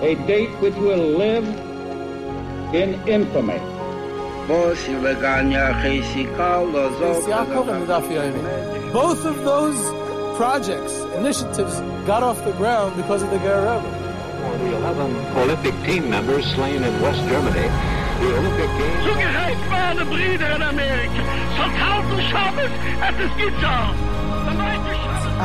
A date which will live in infamy. Both of those projects, initiatives, got off the ground because of the Ger Rebbe. For the 11 Olympic team members slain in West Germany, the Olympic Games... Zugereicht waren Brüder in Amerika. Von tausend Schabes hat es getan.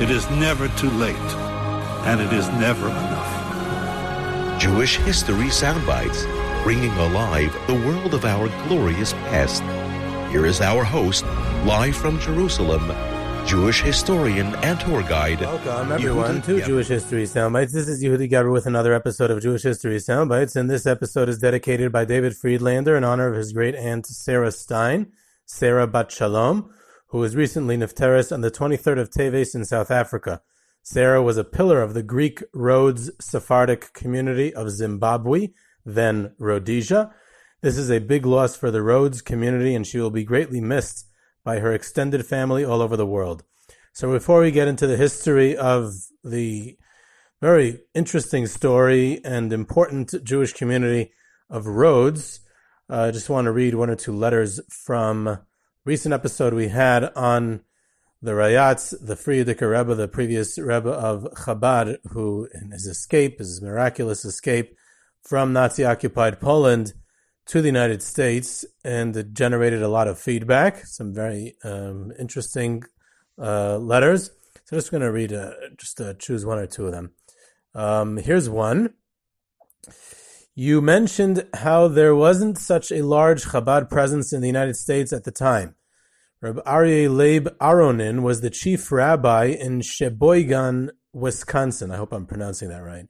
it is never too late, and it is never enough. Jewish History Soundbites, bringing alive the world of our glorious past. Here is our host, live from Jerusalem, Jewish historian and tour guide. Welcome, everyone, to Jewish History Soundbites. This is Yehuda Geberer with another episode of Jewish History Soundbites, and this episode is dedicated by David Friedlander in honor of his great aunt Sarah Stein, Sarah Bat Shalom, who was recently Nifteris on the 23rd of Teves in South Africa. Sarah was a pillar of the Greek Rhodes Sephardic community of Zimbabwe, then Rhodesia. This is a big loss for the Rhodes community, and she will be greatly missed by her extended family all over the world. So before we get into the history of the very interesting story and important Jewish community of Rhodes, uh, I just want to read one or two letters from recent episode we had on the Rayatz, the Frierdiker Rebbe, the previous Rebbe of Chabad, who in his escape, his miraculous escape from Nazi-occupied Poland, to the United States, and it generated a lot of feedback, some very um, interesting uh, letters. So I'm just going to read, uh, just uh, choose one or two of them. Um, here's one. You mentioned how there wasn't such a large Chabad presence in the United States at the time. Rabbi Aryeh Leib Aronin was the chief rabbi in Sheboygan, Wisconsin. I hope I'm pronouncing that right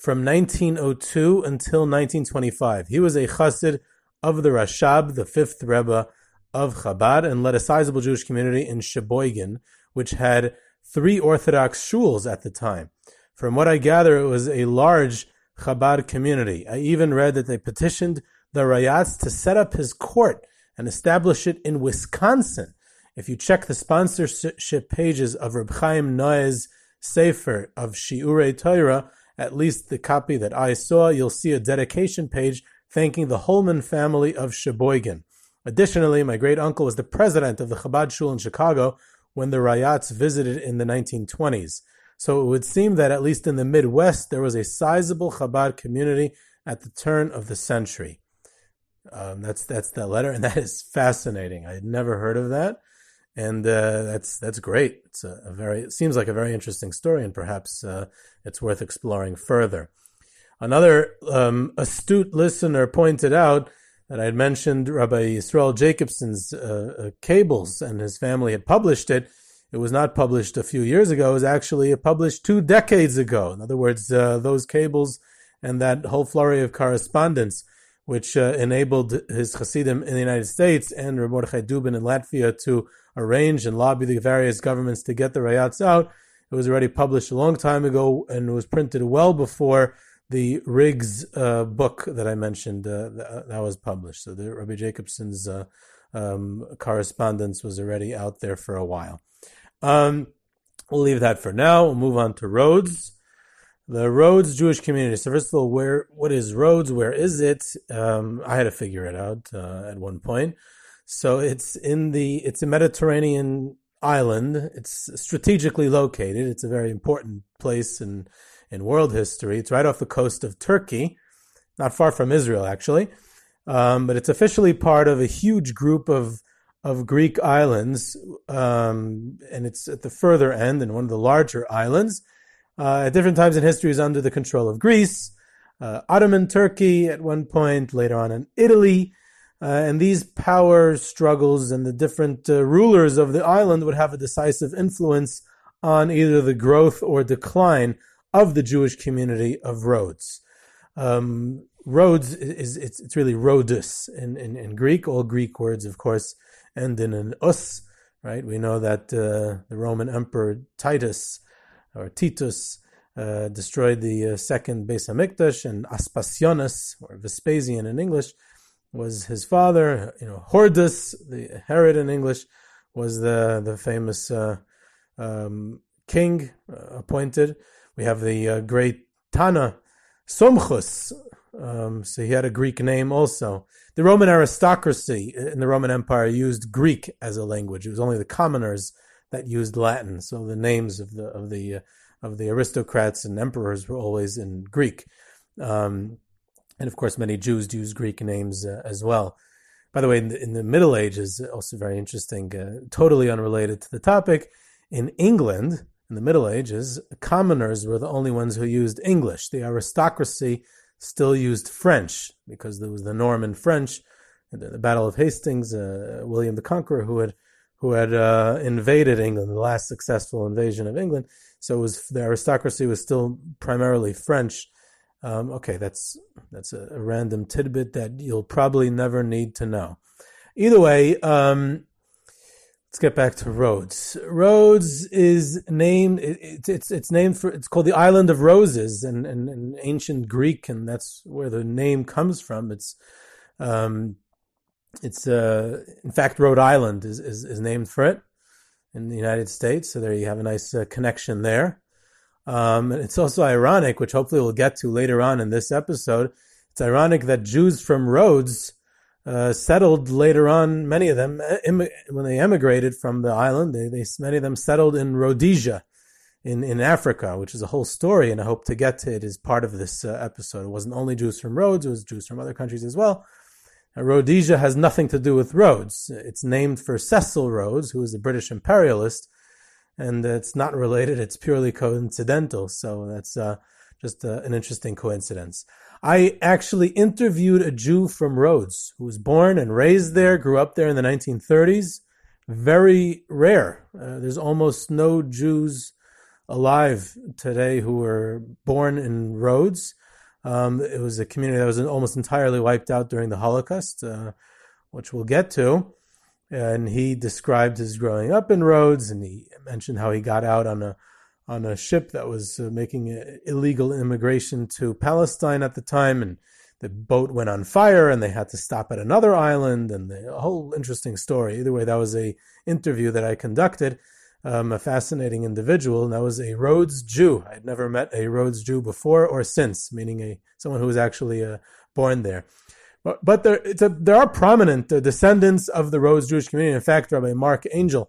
from 1902 until 1925. He was a chassid of the Rashab, the fifth Rebbe of Chabad, and led a sizable Jewish community in Sheboygan, which had three Orthodox shuls at the time. From what I gather, it was a large Chabad community. I even read that they petitioned the Rayatz to set up his court and establish it in Wisconsin. If you check the sponsorship pages of Reb Chaim Noah's Sefer of Shiurei Torah, at least the copy that I saw, you'll see a dedication page thanking the Holman family of Sheboygan. Additionally, my great uncle was the president of the Chabad Shul in Chicago when the Rayatz visited in the 1920s. So it would seem that at least in the Midwest, there was a sizable Chabad community at the turn of the century. Um, that's that's that letter, and that is fascinating. I had never heard of that and uh, that's that's great. It's a, a, very it seems like a very interesting story, and perhaps uh, it's worth exploring further. Another um, astute listener pointed out that I had mentioned Rabbi Yisrael Jacobson's uh, uh, cables, and his family had published it. It was not published a few years ago. It was actually published two decades ago. In other words, uh, those cables and that whole flurry of correspondence which uh, enabled his Hasidim in the United States and Rabbi Mordechai Dubin in Latvia to arrange and lobby the various governments to get the Rayatz out. It was already published a long time ago and was printed well before the Rigg's uh, book that I mentioned uh, that was published. So the Rabbi Jacobson's uh, um, correspondence was already out there for a while. Um, we'll leave that for now. We'll move on to Rhodes. The Rhodes Jewish community. So first of all, where what is Rhodes? Where is it? Um, I had to figure it out uh, at one point. So it's in the it's a Mediterranean island. It's strategically located. It's a very important place in in world history. It's right off the coast of Turkey, not far from Israel actually. Um, but it's officially part of a huge group of of Greek islands, um, and it's at the further end and one of the larger islands uh, at different times in history is under the control of Greece, uh, Ottoman Turkey at one point, later on in Italy. Uh, and these power struggles and the different uh, rulers of the island would have a decisive influence on either the growth or decline of the Jewish community of Rhodes. Um, Rhodes is it's, it's really Rhodus in, in, in, Greek. All Greek words, of course, end in an us, right? We know that uh, the Roman Emperor Titus or Titus uh, destroyed the uh, second Beis Hamikdash, and Aspasionis or Vespasian in English was his father. You know, Hordas, the Herod in English, was the the famous uh, um, king uh, appointed. We have the uh, great Tana Somchus. Um, so he had a Greek name also. The Roman aristocracy in the Roman Empire used Greek as a language. It was only the commoners that used Latin. So the names of the of the uh, of the aristocrats and emperors were always in Greek. Um, and of course, many Jews used Greek names uh, as well. By the way, in the, in the, Middle Ages, also very interesting, uh, totally unrelated to the topic. In England, in the Middle Ages, commoners were the only ones who used English. The aristocracy still used French because there was the Norman French. The, the Battle of Hastings, uh, William the Conqueror, who had who had uh, invaded England, the last successful invasion of England. So it was the aristocracy was still primarily French. Um, okay, that's that's a, a, random tidbit that you'll probably never need to know. Either way, um, let's get back to Rhodes. Rhodes is named it, it's it's named for it's called the Island of Roses in, in, in ancient Greek, and that's where the name comes from. It's um, it's uh, in fact Rhode Island is, is, is named for it in the United States. So there you have a nice uh, connection there. Um, and it's also ironic, which hopefully we'll get to later on in this episode. It's ironic that Jews from Rhodes uh, settled later on. Many of them, uh, Im- when they emigrated from the island, they, they many of them settled in Rhodesia, in in Africa, which is a whole story. And I hope to get to it as part of this uh, episode. It wasn't only Jews from Rhodes; it was Jews from other countries as well. Rhodesia has nothing to do with Rhodes. It's named for Cecil Rhodes, who was a British imperialist, and it's not related. It's purely coincidental. So that's uh, just uh, an interesting coincidence. I actually interviewed a Jew from Rhodes who was born and raised there, grew up there in the 1930s. Very rare. Uh, there's almost no Jews alive today who were born in Rhodes. Um, it was a community that was almost entirely wiped out during the Holocaust, uh, which we'll get to. And he described his growing up in Rhodes, and he mentioned how he got out on a on a ship that was uh, making illegal immigration to Palestine at the time, and the boat went on fire, and they had to stop at another island, and the whole interesting story. Either way, that was a interview that I conducted um, a fascinating individual, and that was a Rhodes Jew. I had never met a Rhodes Jew before or since, meaning a someone who was actually uh, born there. But, but there, a, there are prominent uh, descendants of the Rhodes Jewish community. In fact, Rabbi Mark Angel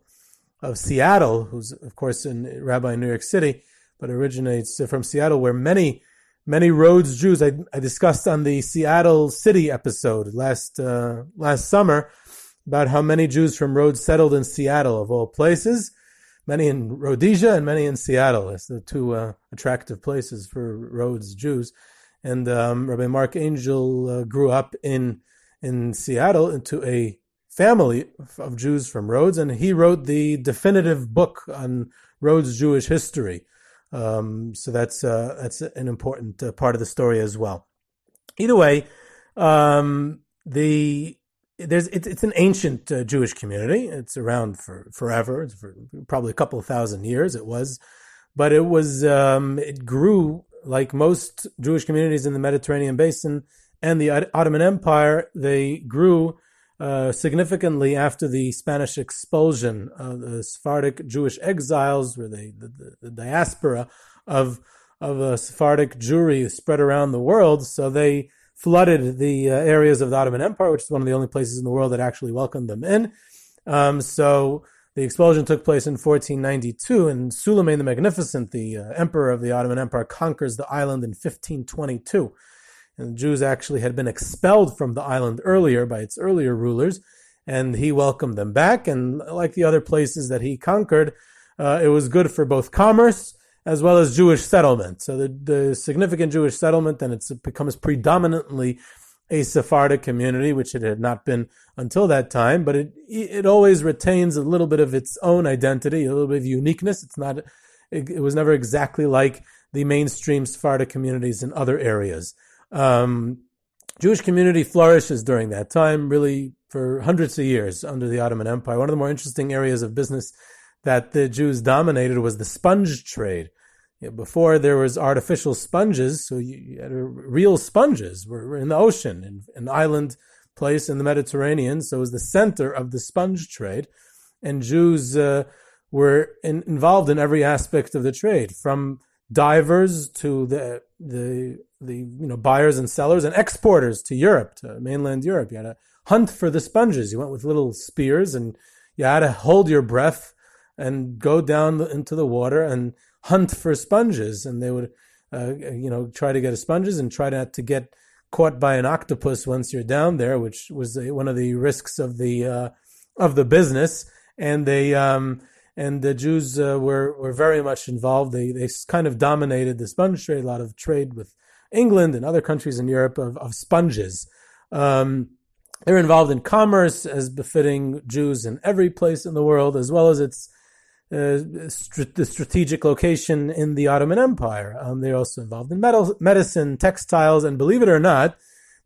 of Seattle, who's of course a rabbi in New York City, but originates from Seattle, where many many Rhodes Jews I, I discussed on the Seattle City episode last uh, last summer about how many Jews from Rhodes settled in Seattle of all places many in Rhodesia and many in Seattle. It's the two uh, attractive places for Rhodes Jews. And um, Rabbi Mark Angel uh, grew up in in Seattle into a family of Jews from Rhodes, and he wrote the definitive book on Rhodes Jewish history. Um, so that's uh, that's an important uh, part of the story as well. Either way, um, the there's it's, an ancient uh, Jewish community. It's around for forever. It's for probably a couple of thousand years. It was, but it was um, it grew like most Jewish communities in the Mediterranean basin and the Ottoman Empire. They grew uh, significantly after the Spanish expulsion of the Sephardic Jewish exiles, where they the, the, the diaspora of of a Sephardic Jewry spread around the world. So they flooded the uh, areas of the Ottoman Empire, which is one of the only places in the world that actually welcomed them in. Um, so the expulsion took place in 1492, and Suleiman the Magnificent, the uh, emperor of the Ottoman Empire, conquers the island in 1522. And the Jews actually had been expelled from the island earlier by its earlier rulers, and he welcomed them back. And like the other places that he conquered, uh, it was good for both commerce as well as Jewish settlement. So the, the significant Jewish settlement, then it becomes predominantly a Sephardic community, which it had not been until that time, but it it always retains a little bit of its own identity, a little bit of uniqueness. It's not, it, it was never exactly like the mainstream Sephardic communities in other areas. Um, Jewish community flourishes during that time, really for hundreds of years under the Ottoman Empire. One of the more interesting areas of business that the Jews dominated was the sponge trade. before there was artificial sponges, so you had real sponges were in the ocean, in an island place in the Mediterranean. So it was the center of the sponge trade, and Jews uh, were in, involved in every aspect of the trade, from divers to the the the you know buyers and sellers and exporters to Europe, to mainland Europe. You had to hunt for the sponges. You went with little spears, and you had to hold your breath and go down into the water and hunt for sponges. And they would, uh, you know, try to get sponges and try not to get caught by an octopus once you're down there, which was one of the risks of the uh, of the business. And they um, and the Jews uh, were were very much involved. They they kind of dominated the sponge trade. A lot of trade with England and other countries in Europe of, of sponges. Um, they were involved in commerce as befitting Jews in every place in the world, as well as its uh, the strategic location in the Ottoman Empire. Um, they're also involved in metal, medicine, textiles, and believe it or not,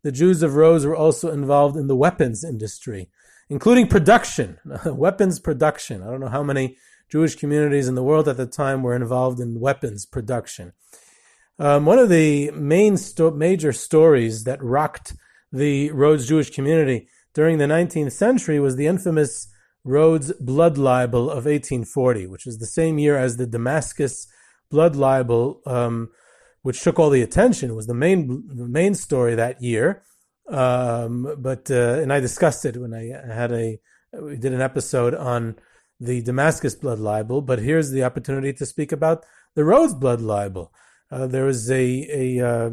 the Jews of Rhodes were also involved in the weapons industry, including production, weapons production. I don't know how many Jewish communities in the world at the time were involved in weapons production. Um, one of the main sto- major stories that rocked the Rhodes Jewish community during the 19th century was the infamous Rhodes blood libel of 1840, which is the same year as the Damascus blood libel, um, which took all the attention. It was the main the main story that year. Um, but uh, and I discussed it when I had a we did an episode on the Damascus blood libel. But here's the opportunity to speak about the Rhodes blood libel. Uh, there was a a uh,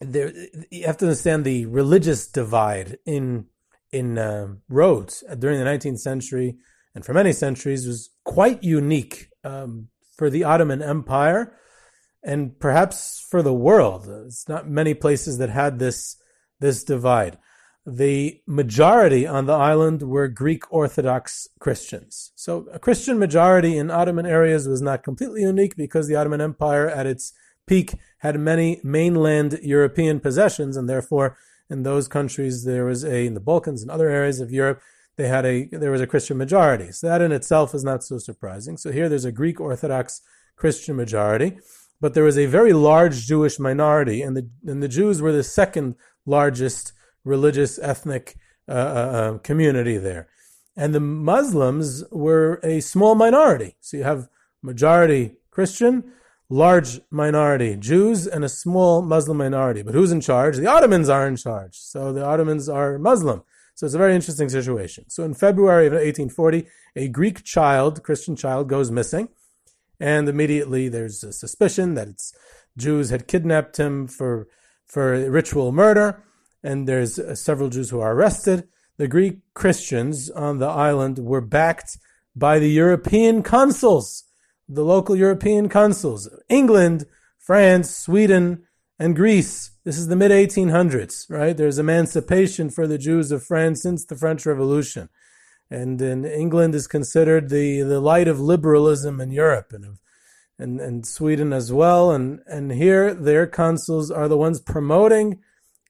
there you have to understand the religious divide in in uh, Rhodes during the 19th century and for many centuries was quite unique um, for the Ottoman Empire and perhaps for the world. It's not many places that had this this divide. The majority on the island were Greek Orthodox Christians. So a Christian majority in Ottoman areas was not completely unique because the Ottoman Empire at its peak had many mainland European possessions, and therefore in those countries there was a in the Balkans and other areas of Europe they had a there was a Christian majority. So that in itself is not so surprising. So here there's a Greek Orthodox Christian majority, but there was a very large Jewish minority, and the and the Jews were the second largest religious ethnic uh, uh, uh community there, and the Muslims were a small minority. So you have majority Christian, large minority Jews and a small Muslim minority. But who's in charge? The Ottomans are in charge. So the Ottomans are Muslim. So it's a very interesting situation. So in February of 1840, a Greek child, Christian child, goes missing. And immediately there's a suspicion that it's Jews had kidnapped him for, for ritual murder. And there's uh, several Jews who are arrested. The Greek Christians on the island were backed by the European consuls the local European consuls, England, France, Sweden, and Greece. This is the mid 1800s, right? There's emancipation for the Jews of France since the French Revolution. And in England is considered the, the light of liberalism in Europe and of, and, and Sweden as well. And, and here their consuls are the ones promoting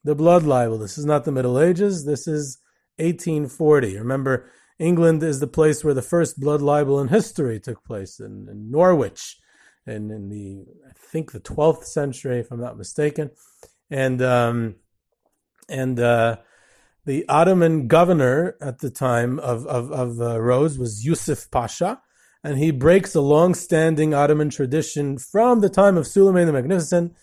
the blood libel. This is not the Middle Ages. This is 1840. Remember, England is the place where the first blood libel in history took place in, in Norwich, in, in the I think the 12th century, if I'm not mistaken, and um, and uh, the Ottoman governor at the time of of, of uh, Rhodes was Yusuf Pasha, and he breaks a long-standing Ottoman tradition from the time of Suleiman the Magnificent.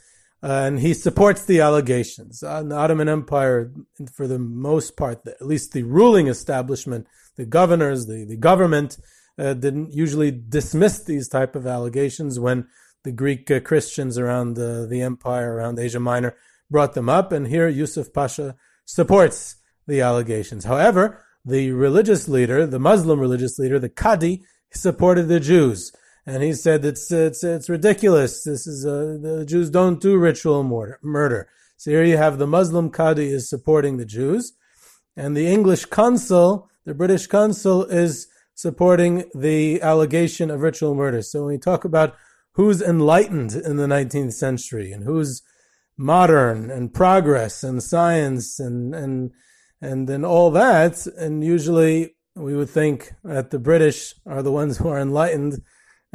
And he supports the allegations. Uh, the Ottoman Empire, for the most part, at least the ruling establishment, the governors, the, the government uh, didn't usually dismiss these type of allegations when the Greek uh, Christians around the empire, around Asia Minor, brought them up. And here Yusuf Pasha supports the allegations. However, the religious leader, the Muslim religious leader, the Qadi, supported the Jews. And he said it's, it's, it's ridiculous. This is, uh, the Jews don't do ritual murder. murder. So here you have the Muslim Qadi is supporting the Jews, and the English consul, the British consul, is supporting the allegation of ritual murder. So when we talk about who's enlightened in the 19th century and who's modern and progress and science and and and then all that, and usually we would think that the British are the ones who are enlightened,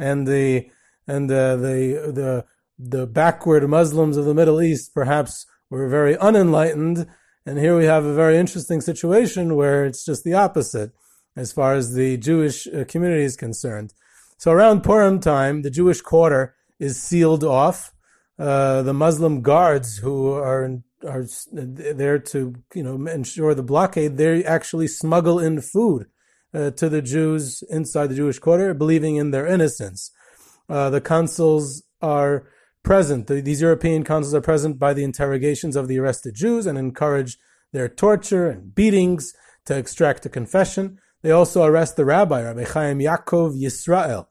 and the and the the the, the backward Muslims of the Middle East perhaps were very unenlightened. And here we have a very interesting situation where it's just the opposite as far as the Jewish uh, community is concerned. So around Purim time, the Jewish quarter is sealed off. Uh, the Muslim guards who are are there to you know ensure the blockade, they actually smuggle in food uh, to the Jews inside the Jewish quarter, believing in their innocence. Uh, the consuls are present. The, these European consuls are present by the interrogations of the arrested Jews and encourage their torture and beatings to extract a confession. They also arrest the rabbi, Rabbi Chaim Yaakov Yisrael,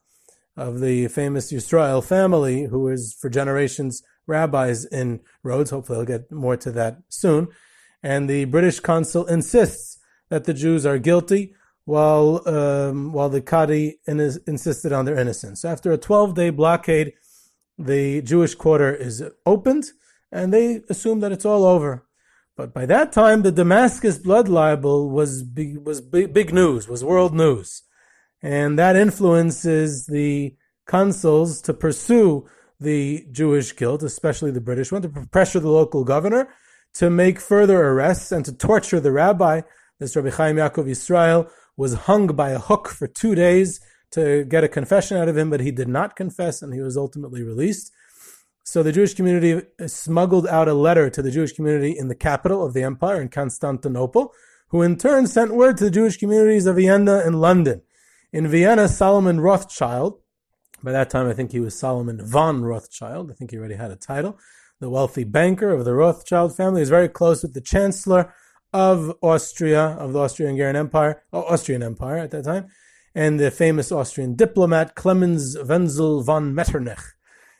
of the famous Yisrael family, who is for generations rabbis in Rhodes. Hopefully, I'll get more to that soon. And the British consul insists that the Jews are guilty, while um, while the Qadi in- insisted on their innocence. After a 12 day blockade, the Jewish quarter is opened, and they assume that it's all over. But by that time, the Damascus blood libel was big, was big, big news, was world news, and that influences the consuls to pursue the Jewish guilt, especially the British one, to pressure the local governor to make further arrests and to torture the rabbi. This Rabbi Chaim Yaakov Yisrael was hung by a hook for two days to get a confession out of him, but he did not confess and he was ultimately released. So the Jewish community smuggled out a letter to the Jewish community in the capital of the empire, in Constantinople, who in turn sent word to the Jewish communities of Vienna and London. In Vienna, Solomon Rothschild, by that time I think he was Solomon von Rothschild, I think he already had a title, the wealthy banker of the Rothschild family, is very close with the chancellor of Austria, of the Austro-Hungarian Empire, oh, Austrian Empire at that time, and the famous Austrian diplomat Clemens Wenzel von Metternich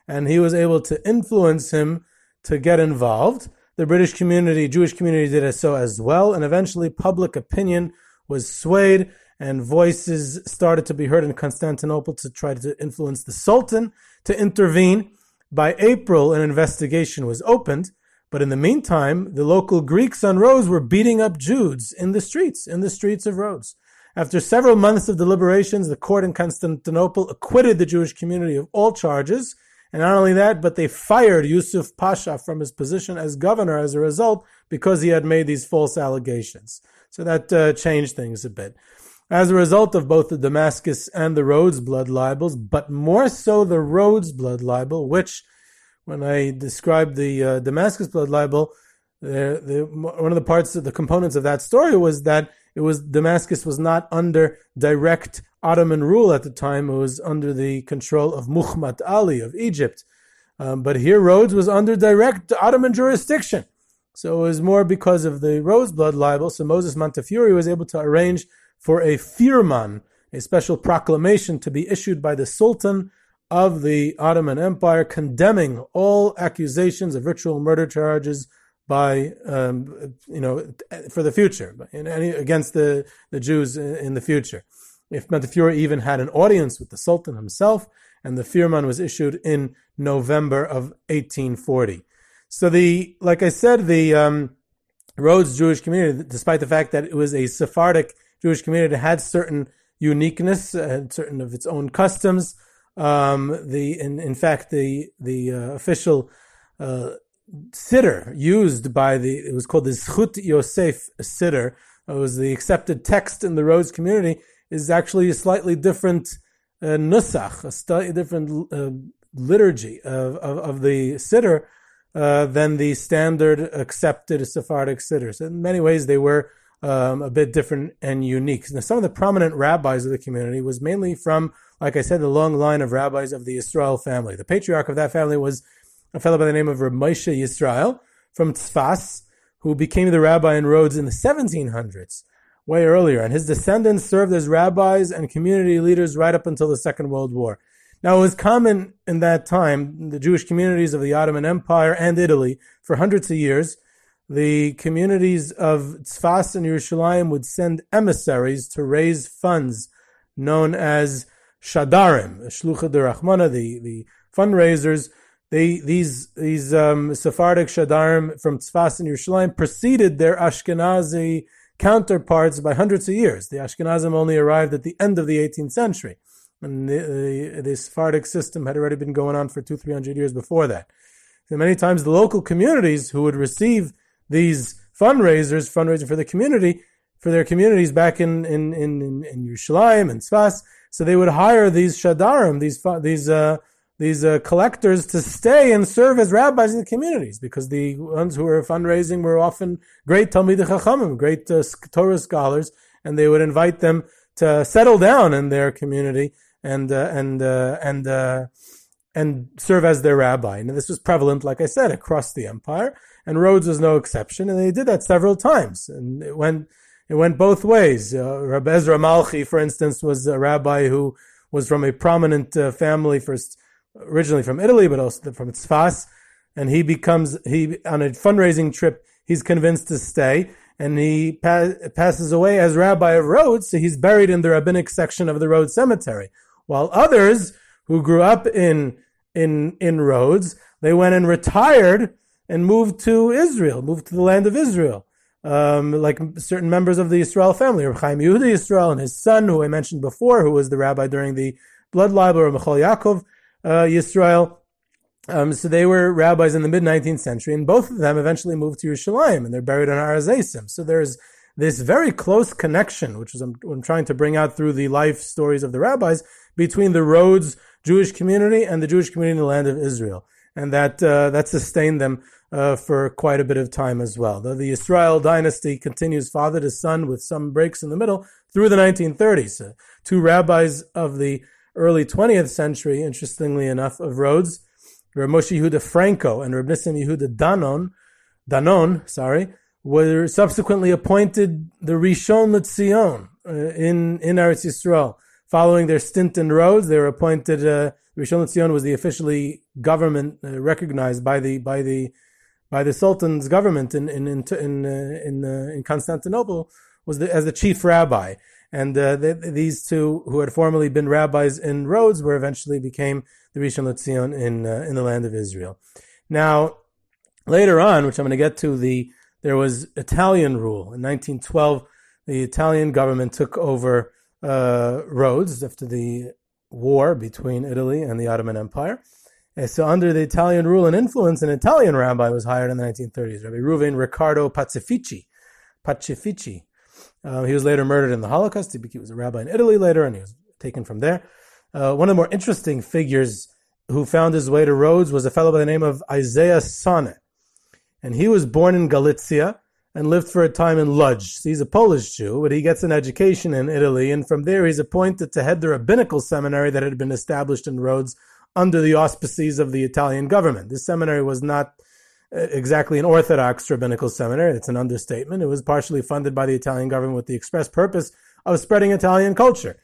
and he was able to influence him to get involved. The British community, Jewish community did so as well, and eventually public opinion was swayed and voices started to be heard in Constantinople to try to influence the Sultan to intervene. By April, an investigation was opened, but in the meantime, the local Greeks on Rhodes were beating up Jews in the streets, in the streets of Rhodes. After several months of deliberations, the court in Constantinople acquitted the Jewish community of all charges and not only that, but they fired Yusuf Pasha from his position as governor as a result because he had made these false allegations. So that uh, changed things a bit. As a result of both the Damascus and the Rhodes blood libels, but more so the Rhodes blood libel, which, when I described the uh, Damascus blood libel, the, the, one of the parts of the components of that story was that it was Damascus was not under direct Ottoman rule at the time. It was under the control of Muhammad Ali of Egypt. Um, but here Rhodes was under direct Ottoman jurisdiction. So it was more because of the Rhodes blood libel. So Moses Montefiore was able to arrange for a firman, a special proclamation to be issued by the Sultan of the Ottoman Empire condemning all accusations of ritual murder charges by um, you know for the future any, against the, the Jews in the future. If Montefiore even had an audience with the Sultan himself, and the firman was issued in November of 1840. So the like I said, the um, Rhodes Jewish community, despite the fact that it was a Sephardic Jewish community, had certain uniqueness, and certain of its own customs. Um, the in, in fact the the uh, official uh, siddur used by the, it was called the Zchut Yosef siddur. It was the accepted text in the Rhodes community is actually a slightly different uh, nusach, a slightly different uh, liturgy of, of, of, the siddur uh, than the standard accepted Sephardic siddurs. In many ways, they were um, a bit different and unique. Now, some of the prominent rabbis of the community was mainly from, like I said, the long line of rabbis of the Yisrael family. The patriarch of that family was a fellow by the name of Reb Moshe Yisrael from Tzfas, who became the rabbi in Rhodes in the 1700s, way earlier. And his descendants served as rabbis and community leaders right up until the Second World War. Now, it was common in that time, the Jewish communities of the Ottoman Empire and Italy, for hundreds of years, the communities of Tzfas and Yerushalayim would send emissaries to raise funds known as Shadarim, Shlucha de Rahmana, the, the fundraisers. They, these these um, Sephardic Shadarim from Tzfas and Yerushalayim preceded their Ashkenazi counterparts by hundreds of years. The Ashkenazim only arrived at the end of the 18th century. And the, the, the Sephardic system had already been going on for two, three hundred years before that. Many times the local communities who would receive these fundraisers, fundraising for the community, for their communities back in in in in, in Yerushalayim and Tzfas. So they would hire these shadarim, these these uh, these uh, collectors to stay and serve as rabbis in the communities because the ones who were fundraising were often great Talmidei Chachamim, great uh, Torah scholars, and they would invite them to settle down in their community and uh, and uh, and uh, and serve as their rabbi. And this was prevalent, like I said, across the empire and Rhodes was no exception, and they did that several times, and it went it went both ways. Uh, Rabbi Ezra Malchi, for instance, was a rabbi who was from a prominent uh, family, first originally from Italy, but also from Tzfas, and he becomes he on a fundraising trip. He's convinced to stay, and he pa- passes away as rabbi of Rhodes. So he's buried in the rabbinic section of the Rhodes cemetery, while others who grew up in in in Rhodes, they went and retired and moved to Israel, moved to the land of Israel. Um, like certain members of the Israel family, Reb Chaim Yehuda Israel and his son, who I mentioned before, who was the rabbi during the blood libel, or Michal Yaakov uh, Yisrael. Um, so they were rabbis in the mid 19th century, and both of them eventually moved to Yerushalayim, and they're buried on Har Hazeisim. So there's this very close connection, which is I'm, I'm, trying to bring out through the life stories of the rabbis, between the Rhodes Jewish community and the Jewish community in the land of Israel, and that uh, that sustained them uh, for quite a bit of time as well. The, the Israel dynasty continues father to son with some breaks in the middle through the 1930s. Uh, two rabbis of the early 20th century, interestingly enough, of Rhodes, Rav Moshe Yehuda Franco and Rav Nissim Yehuda Danon, Danon, sorry, were subsequently appointed the Rishon LeZion uh, in, in Eretz Yisrael. Following their stint in Rhodes, they were appointed, uh, Rishon LeZion was the officially government uh, recognized by the, by the by the Sultan's government in in in in, uh, in, uh, in Constantinople was the, as the chief rabbi, and uh, the, these two who had formerly been rabbis in Rhodes were eventually became the Rishon LeZion in uh, in the land of Israel. Now, later on, which I'm going to get to, the there was Italian rule in 1912. The Italian government took over uh, Rhodes after the war between Italy and the Ottoman Empire And so under the Italian rule and influence, an Italian rabbi was hired in the 1930s, Rabbi Reuven Riccardo Pacifici. Pacifici. Uh, he was later murdered in the Holocaust. He was a rabbi in Italy later, and he was taken from there. Uh, one of the more interesting figures who found his way to Rhodes was a fellow by the name of Isaiah Sonne. And he was born in Galicia and lived for a time in Lodz. He's a Polish Jew, but he gets an education in Italy, and from there he's appointed to head the rabbinical seminary that had been established in Rhodes under the auspices of the Italian government. This seminary was not uh, exactly an orthodox rabbinical seminary. It's an understatement. It was partially funded by the Italian government with the express purpose of spreading Italian culture.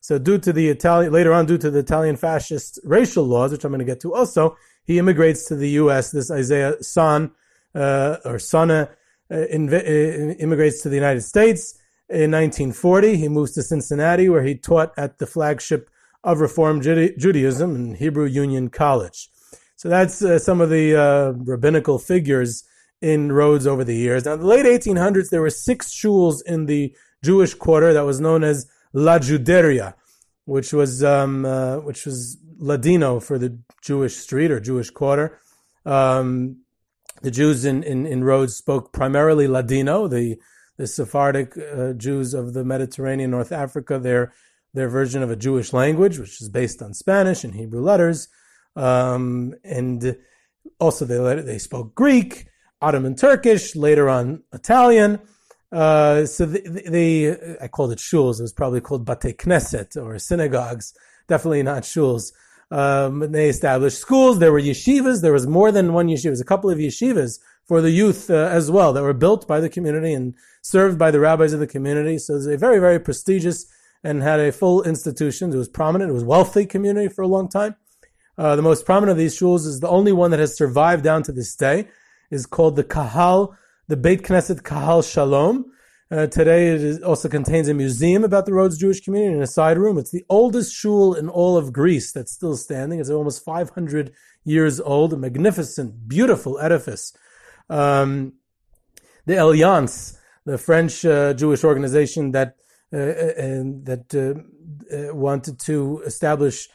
So due to the Italian, later on, due to the Italian fascist racial laws, which I'm going to get to also, he immigrates to the U.S. This Isaiah Son, uh, or Sana, inv- uh, immigrates to the United States in 1940. He moves to Cincinnati, where he taught at the flagship of Reform Judaism in Hebrew Union College. So that's uh, some of the uh, rabbinical figures in Rhodes over the years. Now, in the late 1800s, there were six shuls in the Jewish quarter that was known as La Juderia, which was um, uh, which was Ladino for the Jewish street or Jewish quarter. Um, the Jews in, in, in Rhodes spoke primarily Ladino. The the Sephardic uh, Jews of the Mediterranean, North Africa, they're their version of a Jewish language, which is based on Spanish and Hebrew letters. Um, and also they they spoke Greek, Ottoman Turkish, later on Italian. Uh, so they, I called it shuls. It was probably called bate knesset or synagogues. Definitely not shuls. Um, they established schools. There were yeshivas. There was more than one yeshiva. a couple of yeshivas for the youth uh, as well that were built by the community and served by the rabbis of the community. So it's a very, very prestigious and had a full institution. It was prominent. It was wealthy community for a long time. Uh, the most prominent of these shuls is the only one that has survived down to this day. Is called the Kahal, the Beit Knesset Kahal Shalom. Uh, today it is, also contains a museum about the Rhodes Jewish community in a side room. It's the oldest shul in all of Greece that's still standing. It's almost 500 years old, a magnificent, beautiful edifice. Um, the Alliance, the French uh, Jewish organization that uh, uh that uh, uh, wanted to establish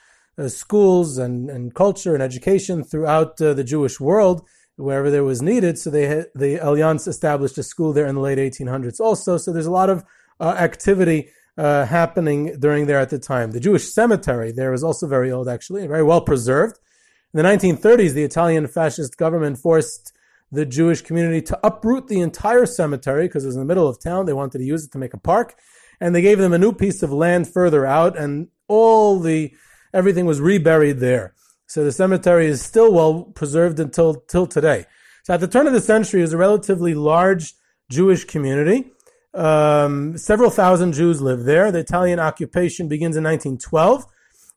schools and, and culture and education throughout the Jewish world wherever there was needed. So they had, the Alliance established a school there in the late 1800s also. So there's a lot of uh, activity uh, happening during there at the time. The Jewish cemetery there is also very old, actually, and very well preserved. In the 1930s, the Italian fascist government forced the Jewish community to uproot the entire cemetery because it was in the middle of town. They wanted to use it to make a park. And they gave them a new piece of land further out, and all the everything was reburied there. So the cemetery is still well preserved until till today. So at the turn of the century, it was a relatively large Jewish community. Um, several thousand Jews live there. The Italian occupation begins in 1912,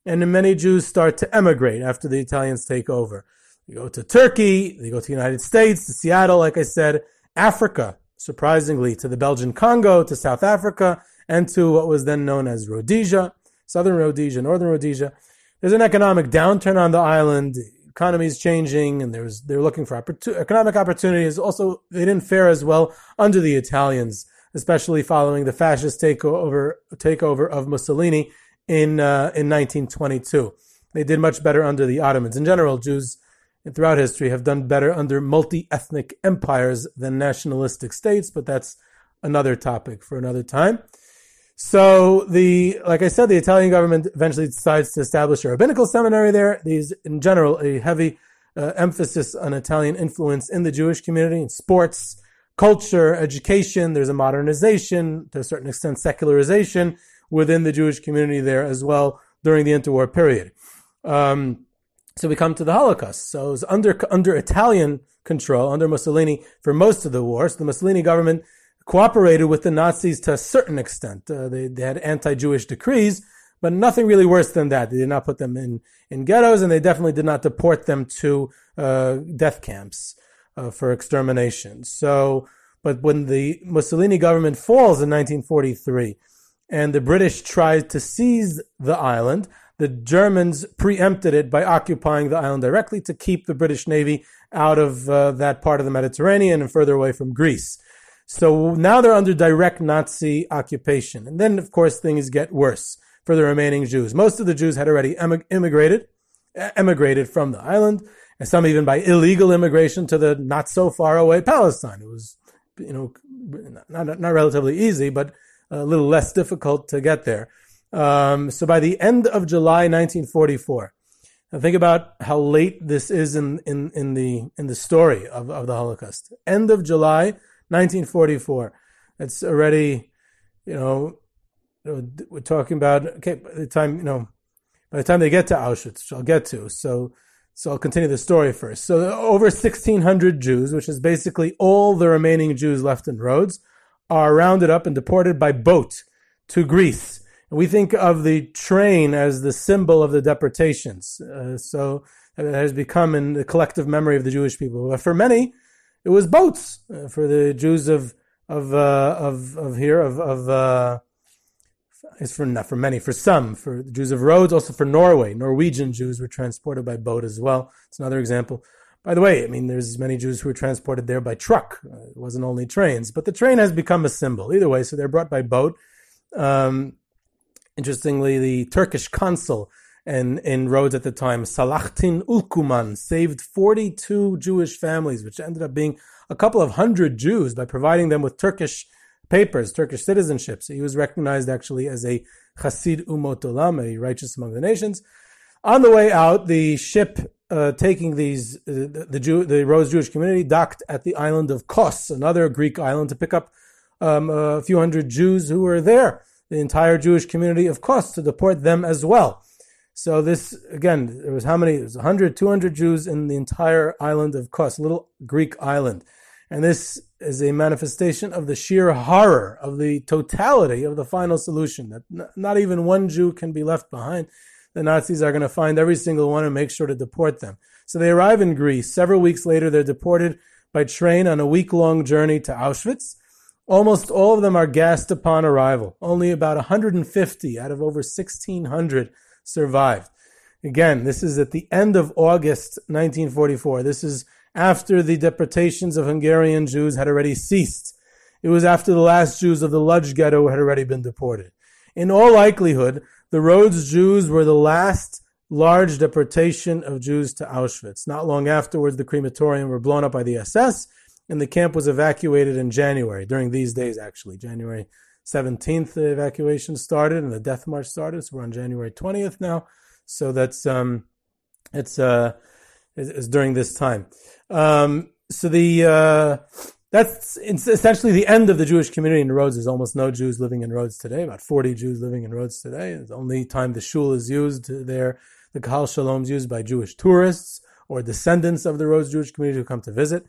and many Jews start to emigrate after the Italians take over. They go to Turkey, they go to the United States, to Seattle, like I said, Africa, surprisingly, to the Belgian Congo, to South Africa, and to what was then known as Rhodesia southern Rhodesia, northern Rhodesia. There's an economic downturn on the island. Economy is changing, and there's they're looking for economic opportunities. Also, they didn't fare as well under the Italians, especially following the fascist takeover takeover of Mussolini in uh, in 1922. They did much better under the Ottomans. In general, Jews throughout history have done better under multi-ethnic empires than nationalistic states, but that's another topic for another time. So the, like I said, the Italian government eventually decides to establish a rabbinical seminary there. These, in general, a heavy uh, emphasis on Italian influence in the Jewish community, in sports, culture, education. There's a modernization, to a certain extent, secularization within the Jewish community there as well during the interwar period. Um, so we come to the Holocaust. So it was under under Italian control, under Mussolini for most of the war. So the Mussolini government cooperated with the Nazis to a certain extent. Uh, they, they had anti-Jewish decrees, but nothing really worse than that. They did not put them in, in ghettos, and they definitely did not deport them to uh, death camps uh, for extermination. So, but when the Mussolini government falls in 1943, and the British tried to seize the island, the Germans preempted it by occupying the island directly to keep the British Navy out of uh, that part of the Mediterranean and further away from Greece. So now they're under direct Nazi occupation. And then, of course, things get worse for the remaining Jews. Most of the Jews had already immigrated, emigrated from the island, and some even by illegal immigration to the not so far away Palestine. It was, you know, not, not relatively easy, but a little less difficult to get there. Um, so by the end of July 1944, now think about how late this is in, in, in the in the story of, of the Holocaust. End of July 1944. It's already, you know, we're talking about okay. By the time you know, by the time they get to Auschwitz, which I'll get to. So, so I'll continue the story first. So over 1,600 Jews, which is basically all the remaining Jews left in Rhodes, are rounded up and deported by boat to Greece. And we think of the train as the symbol of the deportations. Uh, so it has become in the collective memory of the Jewish people. But for many, it was boats uh, for the Jews of of uh, of of here of of uh, it's for not for many for some for the Jews of Rhodes also for Norway Norwegian Jews were transported by boat as well. It's another example. By the way, I mean there's many Jews who were transported there by truck. Uh, it wasn't only trains, but the train has become a symbol. Either way, so they're brought by boat. Um, interestingly, the Turkish consul and in Rhodes at the time, Selahattin Ülkümen saved 42 Jewish families, which ended up being a couple of hundred Jews by providing them with Turkish papers, Turkish citizenship. So he was recognized actually as a Chassid Umot Olam, a righteous among the nations. On the way out, the ship uh, taking these uh, the Jew, the Rhodes Jewish community docked at the island of Kos, another Greek island, to pick up um, a few hundred Jews who were there. The entire Jewish community of Kos to deport them as well. So this, again, there was how many? There was 100, 200 Jews in the entire island of Kos, little Greek island. And this is a manifestation of the sheer horror of the totality of the final solution that not even one Jew can be left behind. The Nazis are going to find every single one and make sure to deport them. So they arrive in Greece. Several weeks later, they're deported by train on a week long journey to Auschwitz. Almost all of them are gassed upon arrival. Only about 150 out of over 1,600 survived. Again, this is at the end of August 1944. This is after the deportations of Hungarian Jews had already ceased. It was after the last Jews of the Lodz ghetto had already been deported. In all likelihood, the Rhodes Jews were the last large deportation of Jews to Auschwitz. Not long afterwards, the crematorium were blown up by the SS, and the camp was evacuated in January, during these days, actually. January 17th, the evacuation started, and the death march started. So we're on January 20th now. So that's, um, it's, uh, it's during this time. Um, so the, uh, that's essentially the end of the Jewish community in Rhodes. There's almost no Jews living in Rhodes today, about 40 Jews living in Rhodes today. It's the only time the shul is used there. The Kahal Shalom is used by Jewish tourists or descendants of the Rhodes Jewish community who come to visit.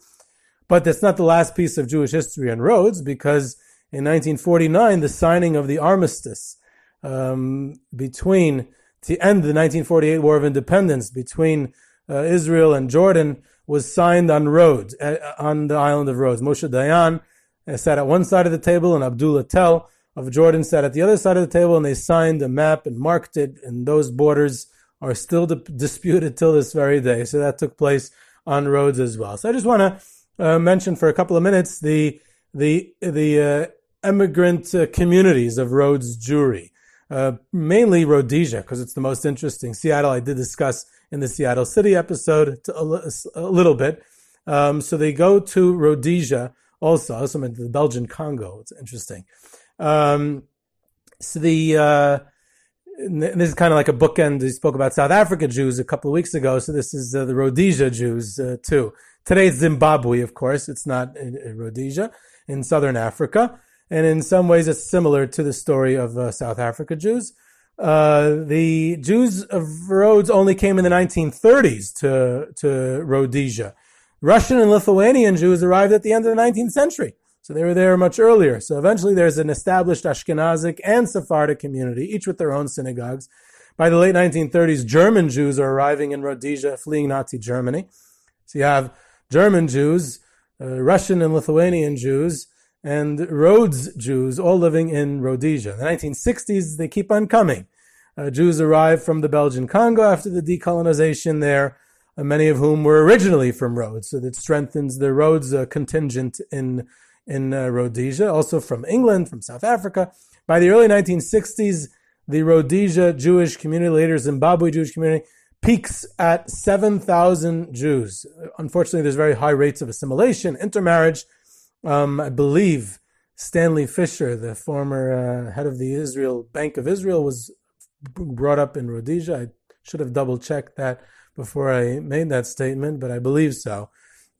But that's not the last piece of Jewish history in Rhodes because in 1949, the signing of the armistice um, between, to end the 1948 War of Independence between uh, Israel and Jordan was signed on Rhodes, uh, on the island of Rhodes. Moshe Dayan uh, sat at one side of the table, and Abdullah Tell of Jordan sat at the other side of the table, and they signed a map and marked it, and those borders are still di- disputed till this very day. So that took place on Rhodes as well. So I just want to uh, mention for a couple of minutes the the the uh, immigrant uh, communities of Rhodes Jewry, uh, mainly Rhodesia, because it's the most interesting. Seattle, I did discuss in the Seattle City episode a, little bit. Um, so they go to Rhodesia also, also went to the Belgian Congo. It's interesting. Um, so the uh, this is kind of like a bookend. We spoke about South Africa Jews a couple of weeks ago, so this is uh, the Rhodesia Jews uh, too. Today it's Zimbabwe, of course. It's not in Rhodesia in southern Africa, and in some ways it's similar to the story of uh, South Africa Jews. Uh, the Jews of Rhodes only came in the 1930s to, to Rhodesia. Russian and Lithuanian Jews arrived at the end of the 19th century. So they were there much earlier. So eventually there's an established Ashkenazic and Sephardic community, each with their own synagogues. By the late 1930s, German Jews are arriving in Rhodesia, fleeing Nazi Germany. So you have German Jews, uh, Russian and Lithuanian Jews, and Rhodes Jews all living in Rhodesia. In the 1960s, they keep on coming. Uh, Jews arrived from the Belgian Congo after the decolonization there, uh, many of whom were originally from Rhodes, so that strengthens the Rhodes uh, contingent in in uh, Rhodesia. Also from England, from South Africa. By the early 1960s, the Rhodesia Jewish community, later Zimbabwe Jewish community, peaks at 7,000 Jews. Unfortunately, there's very high rates of assimilation, intermarriage, um, I believe Stanley Fischer, the former uh, head of the Israel Bank of Israel, was brought up in Rhodesia. I should have double checked that before I made that statement, but I believe so.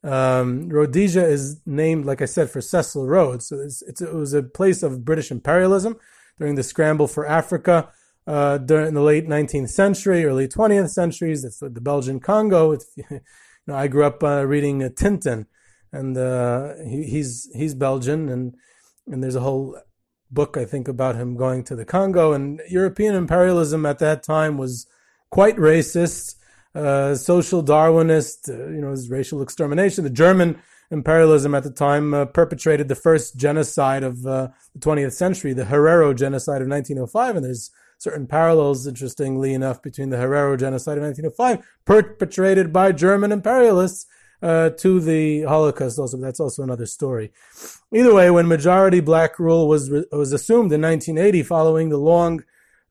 Um, Rhodesia is named, like I said, for Cecil Rhodes. So it's, it's, it was a place of British imperialism during the scramble for Africa uh, during the late 19th century, early 20th centuries. That's the Belgian Congo. you know, I grew up uh, reading uh, Tintin and uh, he, he's he's Belgian, and and there's a whole book I think about him going to the Congo. And European imperialism at that time was quite racist, uh, social Darwinist. Uh, you know, his racial extermination. The German imperialism at the time uh, perpetrated the first genocide of uh, the 20th century, the Herero genocide of 1905, and there's certain parallels, interestingly enough, between the Herero genocide of 1905, perpetrated by German imperialists uh, to the Holocaust. Also, that's also another story. Either way, when majority black rule was was assumed in 1980, following the long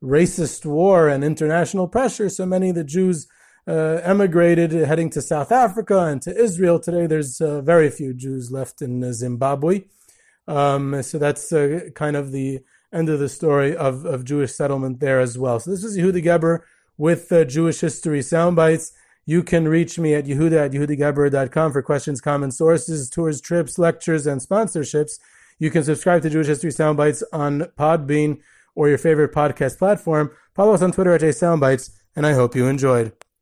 racist war and international pressure, so many of the Jews uh, emigrated, heading to South Africa and to Israel. Today, there's uh, very few Jews left in Zimbabwe. Um, so that's uh, kind of the end of the story of, of Jewish settlement there as well. So this is Yehuda Geberer with uh, Jewish History Soundbites. You can reach me at yehuda at yehudageber.com for questions, comments, sources, tours, trips, lectures, and sponsorships. You can subscribe to Jewish History Soundbites on Podbean or your favorite podcast platform. Follow us on Twitter at JSoundbites, and I hope you enjoyed.